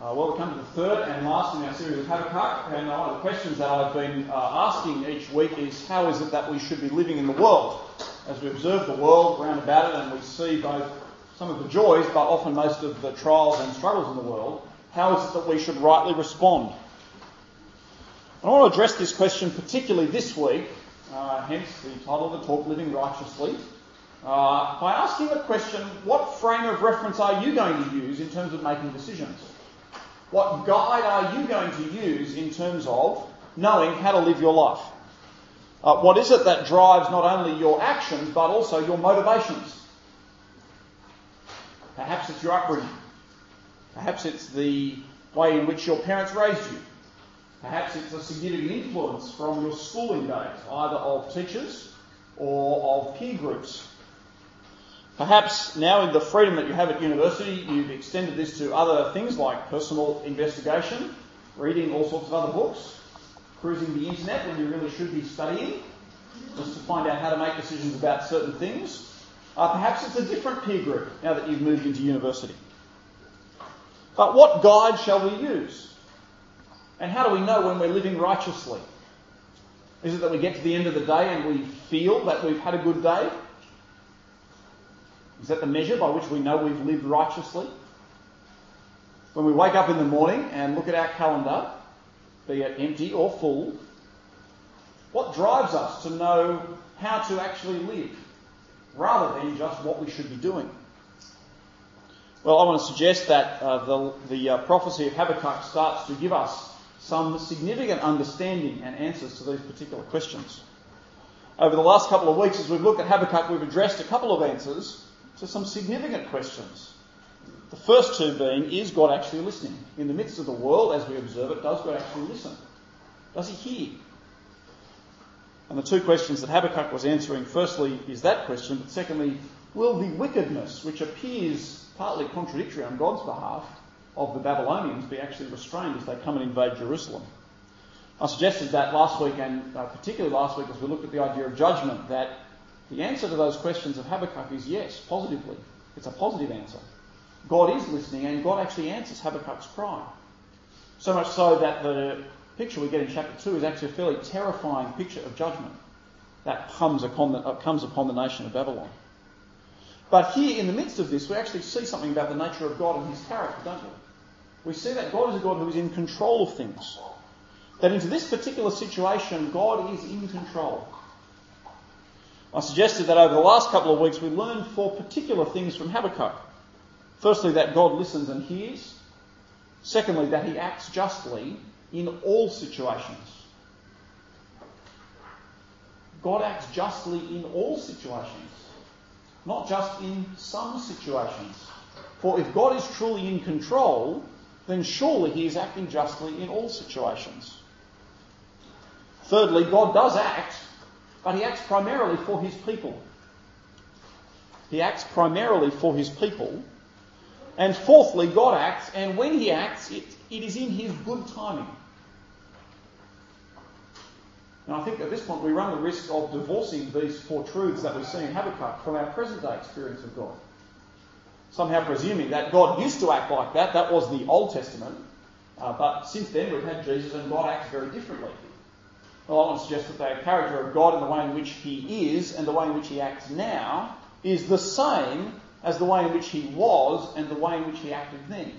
Uh, well, we come to the third and last in our series of Habakkuk, and one of the questions that I've been uh, asking each week is how is it that we should be living in the world? As we observe the world round about it and we see both some of the joys, but often most of the trials and struggles in the world, how is it that we should rightly respond? And I want to address this question particularly this week, uh, hence the title of the talk, Living Righteously, uh, by asking the question what frame of reference are you going to use in terms of making decisions? What guide are you going to use in terms of knowing how to live your life? Uh, what is it that drives not only your actions but also your motivations? Perhaps it's your upbringing. Perhaps it's the way in which your parents raised you. Perhaps it's a significant influence from your schooling days, either of teachers or of peer groups. Perhaps now in the freedom that you have at university, you've extended this to other things like personal investigation, reading all sorts of other books, cruising the internet when you really should be studying, just to find out how to make decisions about certain things. Uh, perhaps it's a different peer group now that you've moved into university. But what guide shall we use? And how do we know when we're living righteously? Is it that we get to the end of the day and we feel that we've had a good day? Is that the measure by which we know we've lived righteously? When we wake up in the morning and look at our calendar, be it empty or full, what drives us to know how to actually live rather than just what we should be doing? Well, I want to suggest that uh, the, the uh, prophecy of Habakkuk starts to give us some significant understanding and answers to these particular questions. Over the last couple of weeks, as we've looked at Habakkuk, we've addressed a couple of answers to some significant questions. The first two being, is God actually listening? In the midst of the world, as we observe it, does God actually listen? Does he hear? And the two questions that Habakkuk was answering, firstly, is that question, but secondly, will the wickedness, which appears partly contradictory on God's behalf, of the Babylonians be actually restrained as they come and invade Jerusalem? I suggested that last week, and uh, particularly last week as we looked at the idea of judgment, that the answer to those questions of Habakkuk is yes, positively. It's a positive answer. God is listening and God actually answers Habakkuk's cry. So much so that the picture we get in chapter 2 is actually a fairly terrifying picture of judgment that comes upon the, uh, comes upon the nation of Babylon. But here, in the midst of this, we actually see something about the nature of God and his character, don't we? We see that God is a God who is in control of things. That into this particular situation, God is in control. I suggested that over the last couple of weeks we learned four particular things from Habakkuk. Firstly, that God listens and hears. Secondly, that he acts justly in all situations. God acts justly in all situations, not just in some situations. For if God is truly in control, then surely he is acting justly in all situations. Thirdly, God does act but he acts primarily for his people. He acts primarily for his people. And fourthly, God acts, and when he acts, it, it is in his good timing. And I think at this point we run the risk of divorcing these four truths that we see in Habakkuk from our present day experience of God. Somehow presuming that God used to act like that, that was the Old Testament, uh, but since then we've had Jesus and God acts very differently. Well, I want to suggest that the character of God and the way in which He is and the way in which He acts now is the same as the way in which He was and the way in which He acted then.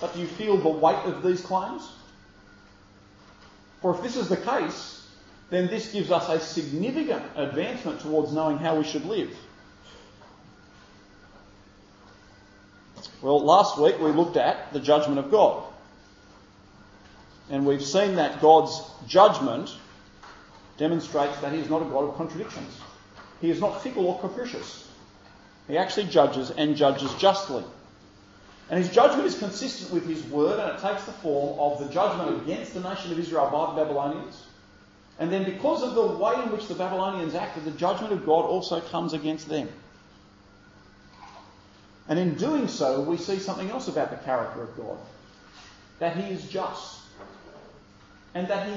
But do you feel the weight of these claims? For if this is the case, then this gives us a significant advancement towards knowing how we should live. Well, last week we looked at the judgment of God. And we've seen that God's judgment demonstrates that He is not a God of contradictions. He is not fickle or capricious. He actually judges and judges justly. And his judgment is consistent with his word, and it takes the form of the judgment against the nation of Israel by the Babylonians. And then, because of the way in which the Babylonians acted, the judgment of God also comes against them. And in doing so, we see something else about the character of God that he is just and that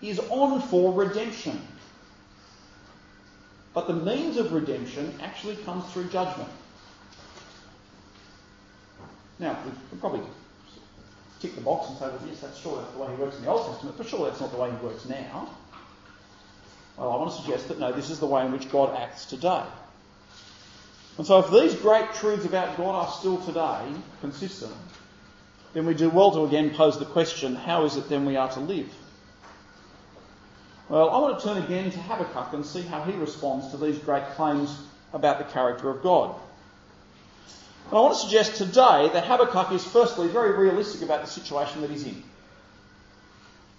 he is on for redemption. But the means of redemption actually comes through judgment. Now, we could probably tick the box and say, well, yes, that's sure that's the way he works in the Old Testament, but sure that's not the way he works now. Well, I want to suggest that no, this is the way in which God acts today. And so if these great truths about God are still today consistent, then we do well to again pose the question, how is it then we are to live? Well, I want to turn again to Habakkuk and see how he responds to these great claims about the character of God. And I want to suggest today that Habakkuk is firstly very realistic about the situation that he's in.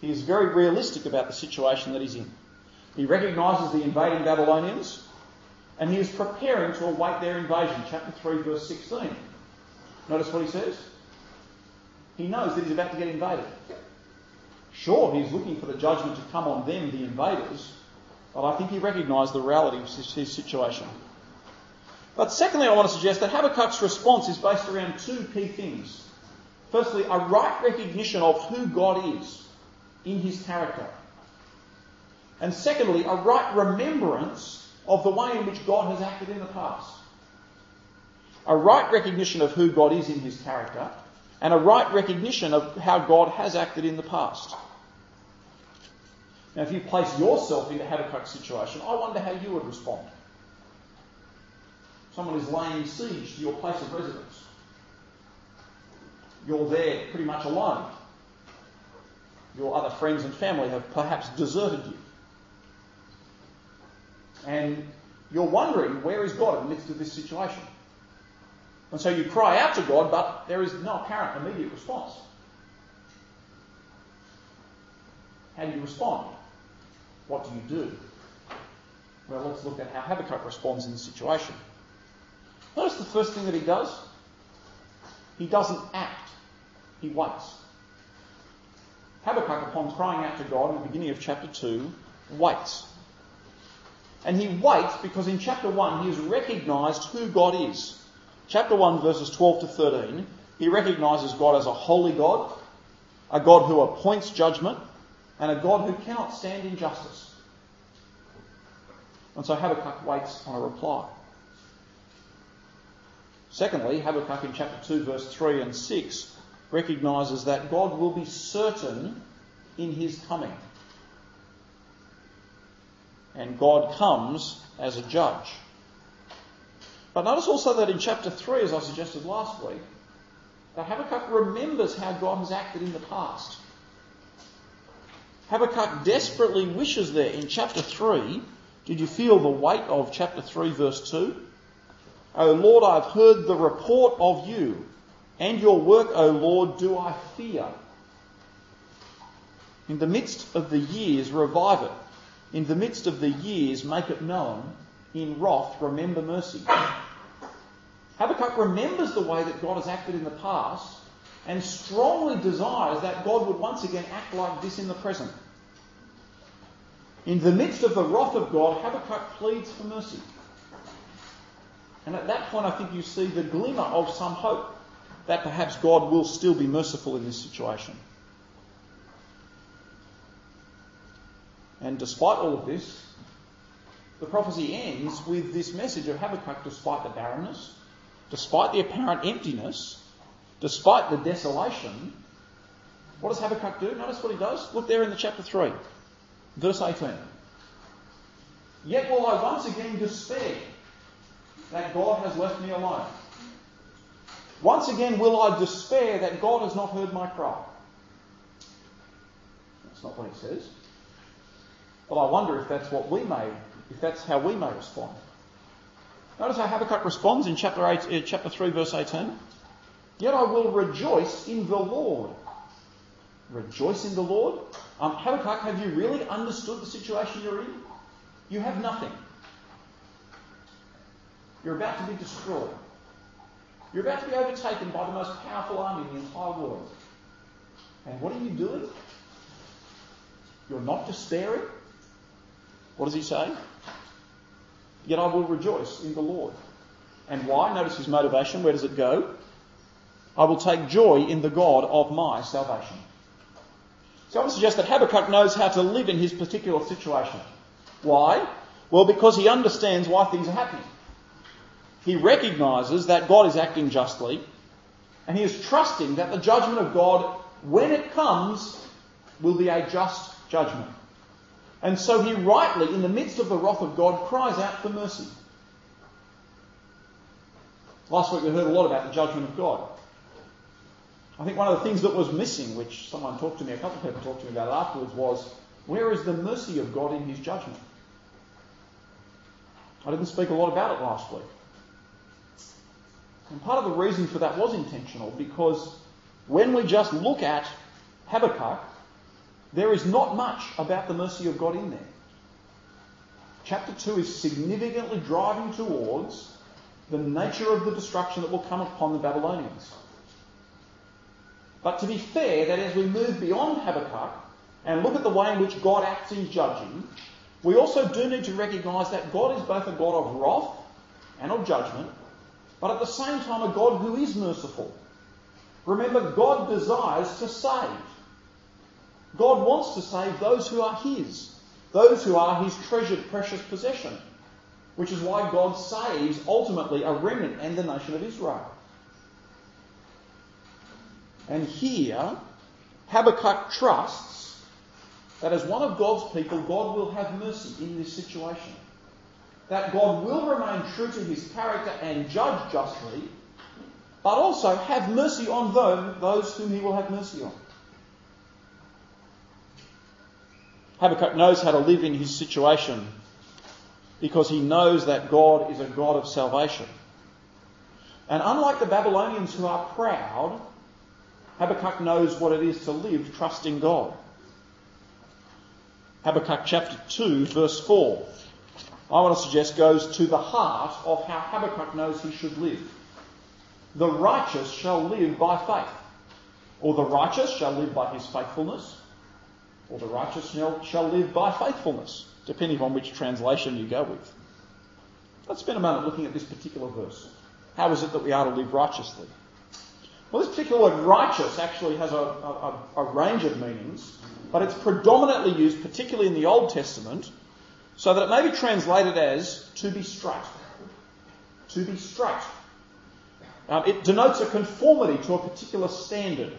He is very realistic about the situation that he's in. He recognises the invading Babylonians and he is preparing to await their invasion. Chapter 3, verse 16. Notice what he says. He knows that he's about to get invaded. Sure, he's looking for the judgment to come on them, the invaders, but I think he recognised the reality of his situation. But secondly, I want to suggest that Habakkuk's response is based around two key things. Firstly, a right recognition of who God is in his character. And secondly, a right remembrance of the way in which God has acted in the past. A right recognition of who God is in his character, and a right recognition of how God has acted in the past. Now, if you place yourself into Habakkuk's situation, I wonder how you would respond. Someone is laying siege to your place of residence. You're there pretty much alone. Your other friends and family have perhaps deserted you. And you're wondering, where is God in the midst of this situation? And so you cry out to God, but there is no apparent immediate response. How do you respond? What do you do? Well, let's look at how Habakkuk responds in the situation. Notice the first thing that he does. He doesn't act, he waits. Habakkuk, upon crying out to God in the beginning of chapter 2, waits. And he waits because in chapter 1 he has recognised who God is. Chapter 1, verses 12 to 13, he recognises God as a holy God, a God who appoints judgment, and a God who cannot stand injustice. And so Habakkuk waits on a reply. Secondly, Habakkuk in chapter 2, verse 3 and 6 recognises that God will be certain in his coming and God comes as a judge. But notice also that in chapter 3, as I suggested last week, that Habakkuk remembers how God has acted in the past. Habakkuk desperately wishes there in chapter 3. Did you feel the weight of chapter 3, verse 2? O Lord, I've heard the report of you, and your work, O Lord, do I fear. In the midst of the years, revive it. In the midst of the years, make it known. In wrath, remember mercy. Habakkuk remembers the way that God has acted in the past and strongly desires that God would once again act like this in the present. In the midst of the wrath of God, Habakkuk pleads for mercy. And at that point, I think you see the glimmer of some hope that perhaps God will still be merciful in this situation. And despite all of this, the prophecy ends with this message of Habakkuk despite the barrenness, despite the apparent emptiness, despite the desolation. What does Habakkuk do? Notice what he does. Look there in the chapter 3, verse 18. Yet will I once again despair that God has left me alone. Once again will I despair that God has not heard my cry. That's not what he says. But I wonder if that's what we may, if that's how we may respond. Notice how Habakkuk responds in chapter, eight, uh, chapter 3, verse 18. Yet I will rejoice in the Lord. Rejoice in the Lord? Um, Habakkuk, have you really understood the situation you're in? You have nothing. You're about to be destroyed. You're about to be overtaken by the most powerful army in the entire world. And what are you doing? You're not despairing. What does he say? Yet I will rejoice in the Lord. And why? Notice his motivation. Where does it go? I will take joy in the God of my salvation. So I would suggest that Habakkuk knows how to live in his particular situation. Why? Well, because he understands why things are happening. He recognises that God is acting justly. And he is trusting that the judgment of God, when it comes, will be a just judgment. And so he rightly, in the midst of the wrath of God, cries out for mercy. Last week we heard a lot about the judgment of God. I think one of the things that was missing, which someone talked to me, a couple of people talked to me about afterwards, was where is the mercy of God in his judgment? I didn't speak a lot about it last week. And part of the reason for that was intentional because when we just look at Habakkuk, there is not much about the mercy of God in there. Chapter 2 is significantly driving towards the nature of the destruction that will come upon the Babylonians. But to be fair, that as we move beyond Habakkuk and look at the way in which God acts in judging, we also do need to recognise that God is both a God of wrath and of judgment, but at the same time a God who is merciful. Remember, God desires to save. God wants to save those who are His, those who are His treasured, precious possession, which is why God saves ultimately a remnant and the nation of Israel. And here, Habakkuk trusts that as one of God's people, God will have mercy in this situation. That God will remain true to his character and judge justly, but also have mercy on those whom he will have mercy on. Habakkuk knows how to live in his situation because he knows that God is a God of salvation. And unlike the Babylonians who are proud, Habakkuk knows what it is to live trusting God. Habakkuk chapter 2, verse 4, I want to suggest goes to the heart of how Habakkuk knows he should live. The righteous shall live by faith, or the righteous shall live by his faithfulness, or the righteous shall live by faithfulness, depending on which translation you go with. Let's spend a moment looking at this particular verse. How is it that we are to live righteously? Well, this particular word righteous actually has a, a, a, range of meanings, but it's predominantly used, particularly in the Old Testament, so that it may be translated as to be straight. To be straight. Um, it denotes a conformity to a particular standard.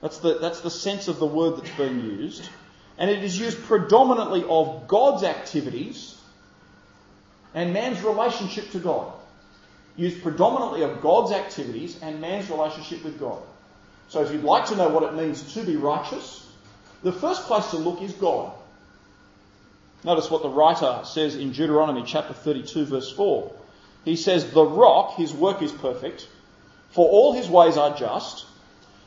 That's the, that's the sense of the word that's being used. And it is used predominantly of God's activities and man's relationship to God used predominantly of God's activities and man's relationship with God. So if you'd like to know what it means to be righteous, the first place to look is God. Notice what the writer says in Deuteronomy chapter 32 verse 4. He says, The rock, his work is perfect, for all his ways are just,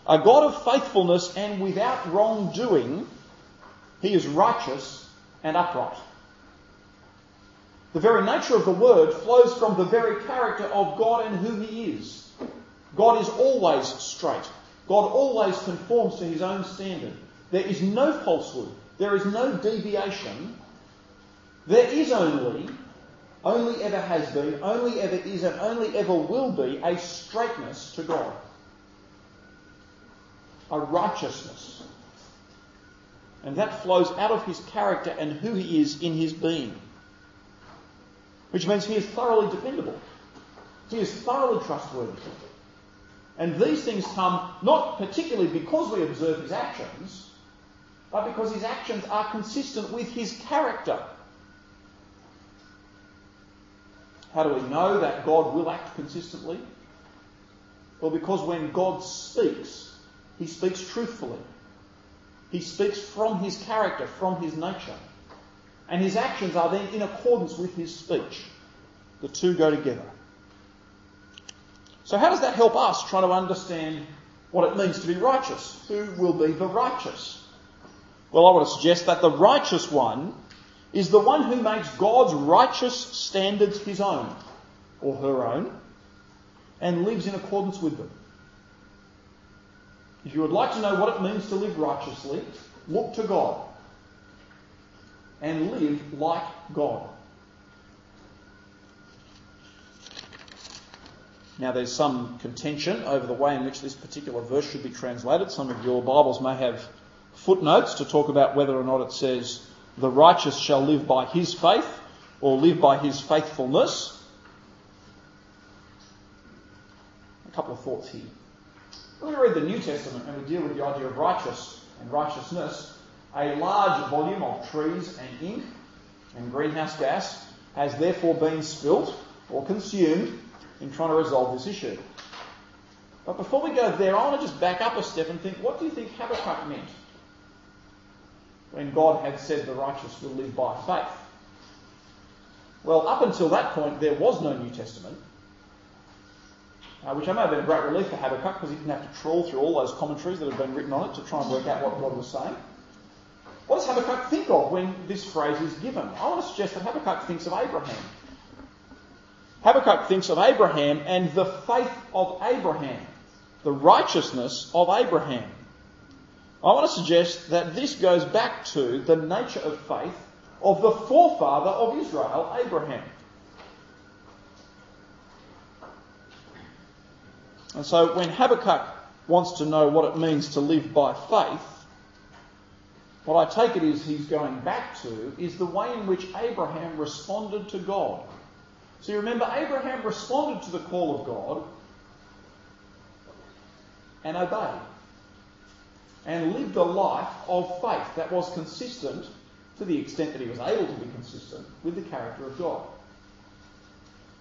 a God of faithfulness and without wrongdoing, he is righteous and upright. The very nature of the word flows from the very character of God and who He is. God is always straight. God always conforms to His own standard. There is no falsehood. There is no deviation. There is only, only ever has been, only ever is, and only ever will be a straightness to God. A righteousness. And that flows out of His character and who He is in His being which means he is thoroughly dependable. He is thoroughly trustworthy. And these things come not particularly because we observe his actions, but because his actions are consistent with his character. How do we know that God will act consistently? Well, because when God speaks, he speaks truthfully. He speaks from his character, from his nature and his actions are then in accordance with his speech. The two go together. So, how does that help us try to understand what it means to be righteous? Who will be the righteous? Well, I want to suggest that the righteous one is the one who makes God's righteous standards his own, or her own, and lives in accordance with them. If you would like to know what it means to live righteously, look to God and live like God. Now, there's some contention over the way in which this particular verse should be translated. Some of your Bibles may have footnotes to talk about whether or not it says, the righteous shall live by his faith or live by his faithfulness. a couple of thoughts here. When we read the New Testament and we deal with the idea of righteous and righteousness, a large volume of trees and ink and greenhouse gas has therefore been spilt or consumed in trying to resolve this issue. But before we go there, I want to just back up a step and think what do you think Habakkuk meant when God had said the righteous will live by faith? Well, up until that point, there was no New Testament, uh, which I may have been a great relief for Habakkuk because he didn't have to trawl through all those commentaries that had been written on it to try and work out what God was saying. What does Habakkuk think of when this phrase is given? I want to suggest that Habakkuk thinks of Abraham. Habakkuk thinks of Abraham and the faith of Abraham, the righteousness of Abraham. I want to suggest that this goes back to the nature of faith of the forefather of Israel, Abraham. And so when Habakkuk wants to know what it means to live by faith, what I take it is he's going back to is the way in which Abraham responded to God. So you remember, Abraham responded to the call of God and obeyed and lived a life of faith that was consistent to the extent that he was able to be consistent with the character of God.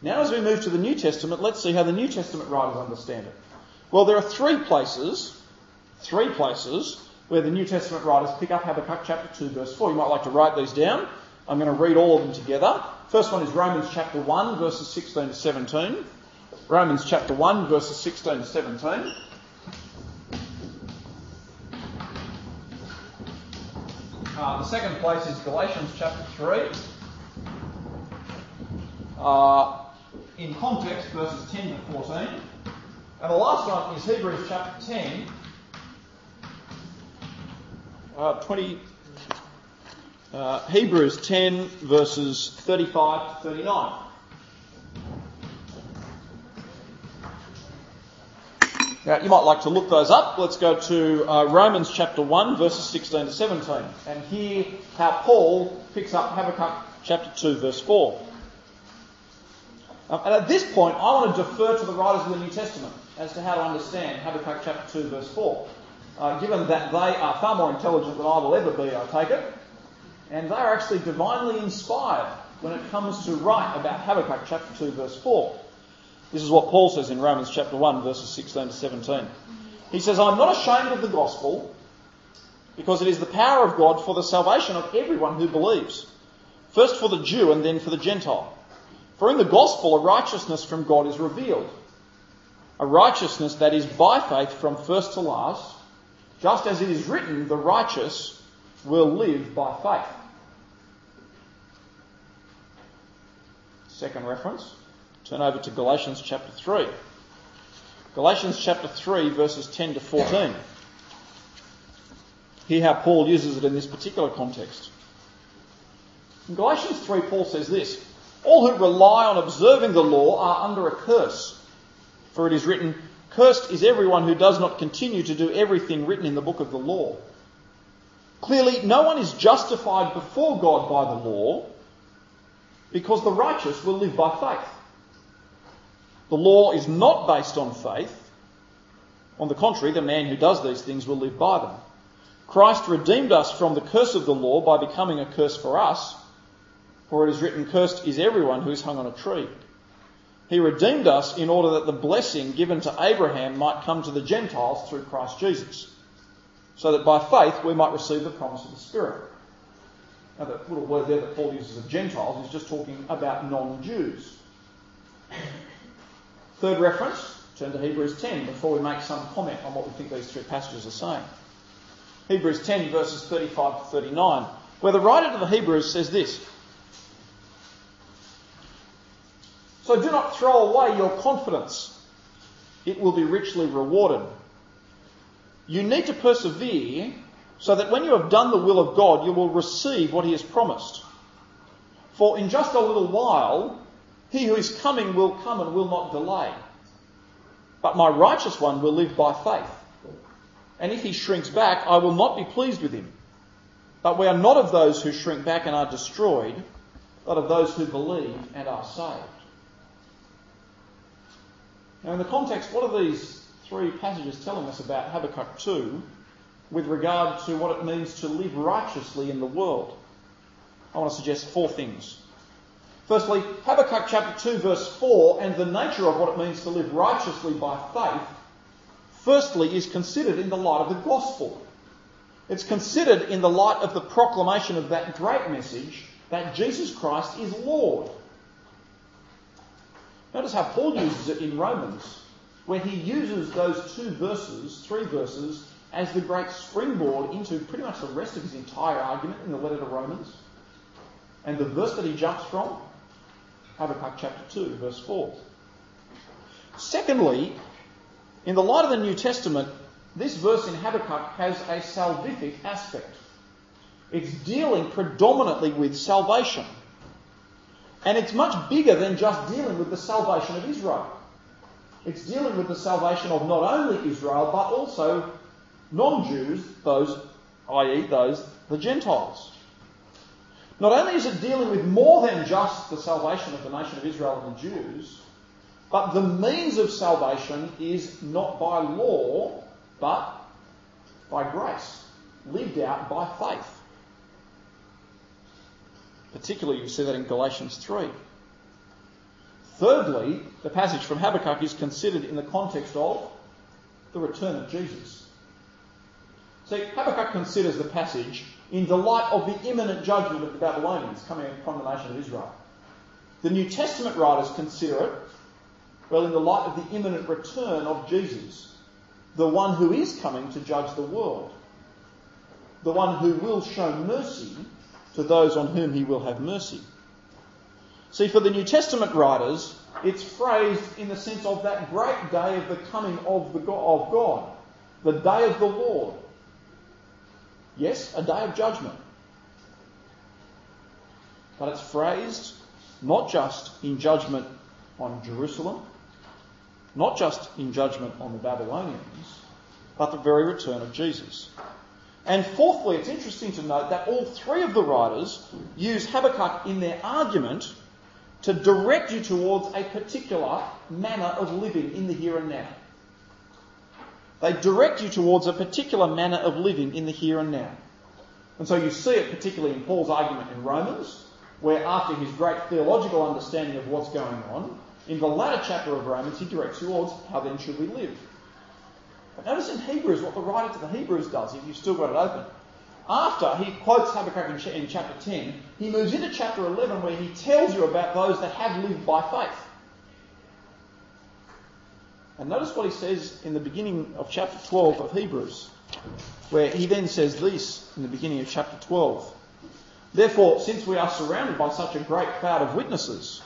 Now, as we move to the New Testament, let's see how the New Testament writers understand it. Well, there are three places, three places where the New Testament writers pick up Habakkuk chapter 2, verse 4. You might like to write these down. I'm going to read all of them together. First one is Romans chapter 1, verses 16 to 17. Romans chapter 1, verses 16 to 17. Uh, the second place is Galatians chapter 3. Uh, in context, verses 10 to 14. And the last one is Hebrews chapter 10, uh, 20, uh, Hebrews 10, verses 35 to 39. Now, you might like to look those up. Let's go to uh, Romans chapter 1, verses 16 to 17, and hear how Paul picks up Habakkuk chapter 2, verse 4. Um, and at this point, I want to defer to the writers of the New Testament as to how to understand Habakkuk chapter 2, verse 4. Uh, given that they are far more intelligent than I will ever be, I take it, and they are actually divinely inspired when it comes to write about Habakkuk chapter 2, verse 4. This is what Paul says in Romans chapter 1, verses 16 to 17. He says, I'm not ashamed of the gospel because it is the power of God for the salvation of everyone who believes. First for the Jew and then for the Gentile. For in the gospel a righteousness from God is revealed. A righteousness that is by faith from first to last, just as it is written, the righteous will live by faith. Second reference. Turn over to Galatians chapter 3. Galatians chapter 3, verses 10 to 14. Hear how Paul uses it in this particular context. In Galatians 3, Paul says this All who rely on observing the law are under a curse. For it is written, Cursed is everyone who does not continue to do everything written in the book of the law. Clearly, no one is justified before God by the law because the righteous will live by faith. The law is not based on faith. On the contrary, the man who does these things will live by them. Christ redeemed us from the curse of the law by becoming a curse for us, for it is written, Cursed is everyone who is hung on a tree. He redeemed us in order that the blessing given to Abraham might come to the Gentiles through Christ Jesus, so that by faith we might receive the promise of the Spirit. Now, the little word there that Paul uses of Gentiles is just talking about non Jews. Third reference, turn to Hebrews 10 before we make some comment on what we think these three passages are saying. Hebrews 10, verses 35 to 39, where the writer to the Hebrews says this So do not throw away your confidence, it will be richly rewarded. You need to persevere so that when you have done the will of God, you will receive what He has promised. For in just a little while, he who is coming will come and will not delay. But my righteous one will live by faith. And if he shrinks back, I will not be pleased with him. But we are not of those who shrink back and are destroyed, but of those who believe and are saved. Now, in the context, what are these three passages telling us about Habakkuk 2 with regard to what it means to live righteously in the world? I want to suggest four things. Firstly, Habakkuk chapter 2, verse 4, and the nature of what it means to live righteously by faith, firstly, is considered in the light of the gospel. It's considered in the light of the proclamation of that great message that Jesus Christ is Lord. Notice how Paul uses it in Romans, where he uses those two verses, three verses, as the great springboard into pretty much the rest of his entire argument in the letter to Romans. And the verse that he jumps from, Habakkuk chapter 2, verse 4. Secondly, in the light of the New Testament, this verse in Habakkuk has a salvific aspect. It's dealing predominantly with salvation. And it's much bigger than just dealing with the salvation of Israel. It's dealing with the salvation of not only Israel, but also non Jews, those, i.e., those, the Gentiles. Not only is it dealing with more than just the salvation of the nation of Israel and the Jews, but the means of salvation is not by law, but by grace, lived out by faith. Particularly, you see that in Galatians 3. Thirdly, the passage from Habakkuk is considered in the context of the return of Jesus. See, Habakkuk considers the passage in the light of the imminent judgment of the Babylonians coming upon the nation of Israel. The New Testament writers consider it, well, in the light of the imminent return of Jesus, the one who is coming to judge the world, the one who will show mercy to those on whom he will have mercy. See, for the New Testament writers, it's phrased in the sense of that great day of the coming of, the God, of God, the day of the Lord. Yes, a day of judgment. But it's phrased not just in judgment on Jerusalem, not just in judgment on the Babylonians, but the very return of Jesus. And fourthly, it's interesting to note that all three of the writers use Habakkuk in their argument to direct you towards a particular manner of living in the here and now. They direct you towards a particular manner of living in the here and now. And so you see it particularly in Paul's argument in Romans, where after his great theological understanding of what's going on, in the latter chapter of Romans, he directs you towards how then should we live. But notice in Hebrews what the writer to the Hebrews does, if you've still got it open. After he quotes Habakkuk in, chapter 10, he moves into chapter 11 where he tells you about those that have lived by faith. And notice what he says in the beginning of chapter 12 of Hebrews, where he then says this in the beginning of chapter 12. Therefore, since we are surrounded by such a great cloud of witnesses,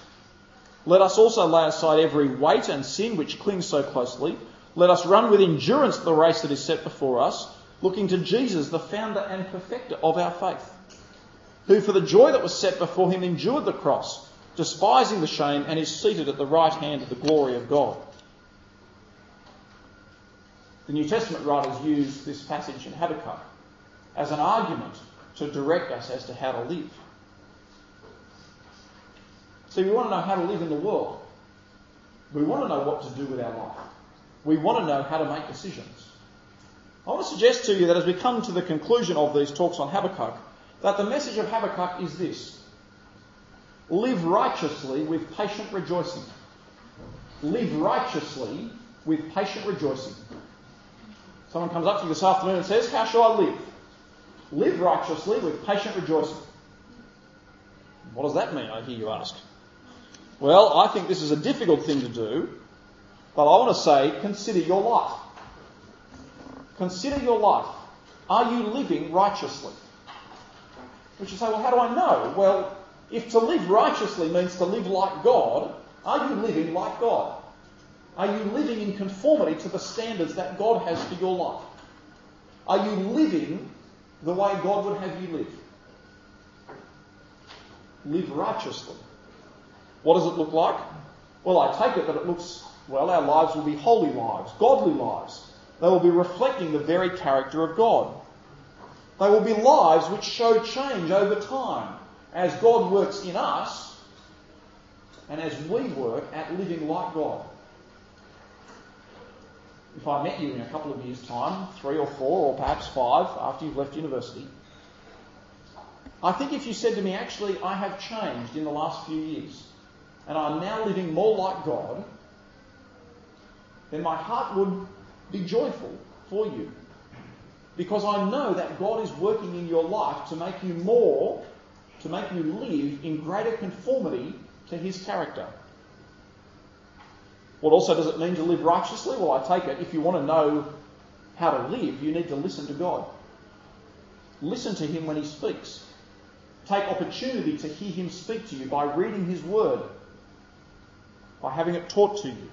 let us also lay aside every weight and sin which clings so closely let us run with endurance the race that is set before us, looking to Jesus, the founder and perfecter of our faith, who for the joy that was set before him endured the cross, despising the shame, and is seated at the right hand of the glory of God. The New Testament writers use this passage in Habakkuk as an argument to direct us as to how to live. So, we want to know how to live in the world. We want to know what to do with our life we want to know how to make decisions. I want to suggest to you that as we come to the conclusion of these talks on Habakkuk, that the message of Habakkuk is this live righteously with patient rejoicing. Live righteously with patient rejoicing. Someone comes up to you this afternoon and says, How shall I live? Live righteously with patient rejoicing. What does that mean, I hear you ask? Well, I think this is a difficult thing to do but I want to say, consider your life. Consider your life. Are you living righteously? Which you say, well, how do I know? Well, if to live righteously means to live like God, are you living like God? Are you living in conformity to the standards that God has for your life? Are you living the way God would have you live? Live righteously. What does it look like? Well, I take it that it looks well, our lives will be holy lives, godly lives. They will be reflecting the very character of God. They will be lives which show change over time as God works in us and as we work at living like God. if I met you in a couple of years' time, three or four or perhaps five after you've left university, I think if you said to me, actually, I have changed in the last few years and I'm now living more like God, then my heart would be joyful for you. Because I know that God is working in your life to make you more, to make you live in greater conformity to His character. What also does it mean to live righteously? Well, I take it if you want to know how to live, you need to listen to God. Listen to Him when He speaks. Take opportunity to hear Him speak to you by reading His Word, by having it taught to you.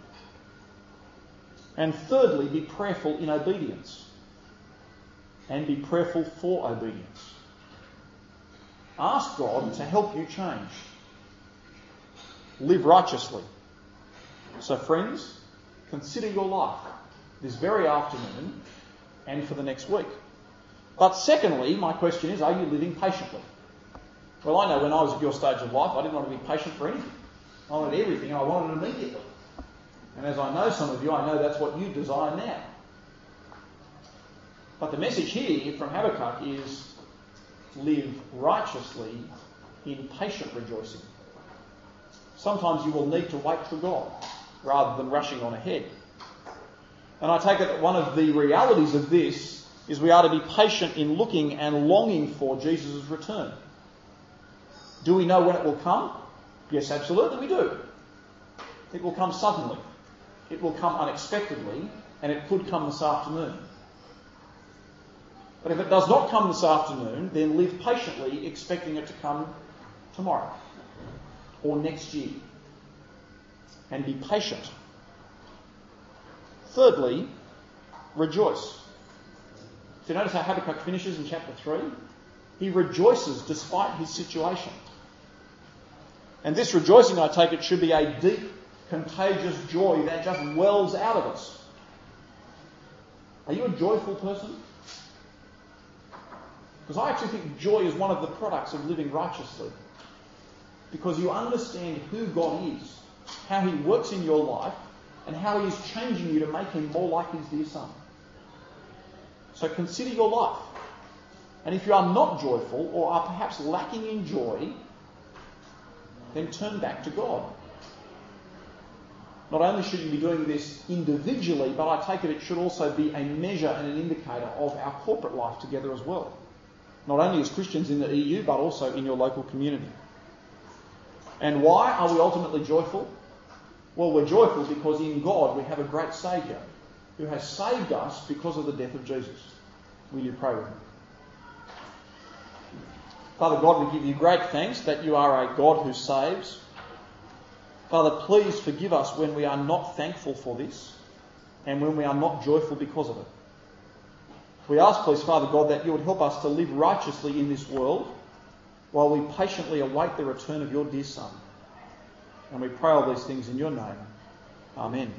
And thirdly, be prayerful in obedience. And be prayerful for obedience. Ask God to help you change. Live righteously. So, friends, consider your life this very afternoon and for the next week. But secondly, my question is, are you living patiently? Well, I know when I was at your stage of life, I didn't want to be patient for anything. I wanted everything, I wanted it immediately. And as I know some of you, I know that's what you desire now. But the message here from Habakkuk is live righteously in patient rejoicing. Sometimes you will need to wait for God rather than rushing on ahead. And I take it that one of the realities of this is we are to be patient in looking and longing for Jesus' return. Do we know when it will come? Yes, absolutely we do. It will come suddenly. It will come unexpectedly, and it could come this afternoon. But if it does not come this afternoon, then live patiently expecting it to come tomorrow or next year. And be patient. Thirdly, rejoice. So notice how Habakkuk finishes in chapter 3? He rejoices despite his situation. And this rejoicing, I take it, should be a deep, contagious joy that just wells out of us. Are you a joyful person? Because I actually think joy is one of the products of living righteously. Because you understand who God is, how He works in your life, and how He is changing you to make Him more like His dear Son. So consider your life. And if you are not joyful or are perhaps lacking in joy, then turn back to God. Not only should you be doing this individually, but I take it it should also be a measure and an indicator of our corporate life together as well. Not only as Christians in the CU, but also in your local community. And why are we ultimately joyful? Well, we're joyful because in God we have a great Saviour who has saved us because of the death of Jesus. Will you pray with me? Father God, we give you great thanks that you are a God who saves. Father, please forgive us when we are not thankful for this and when we are not joyful because of it. We ask, please, Father God, that you would help us to live righteously in this world while we patiently await the return of your dear Son. And we pray all these things in your name. Amen.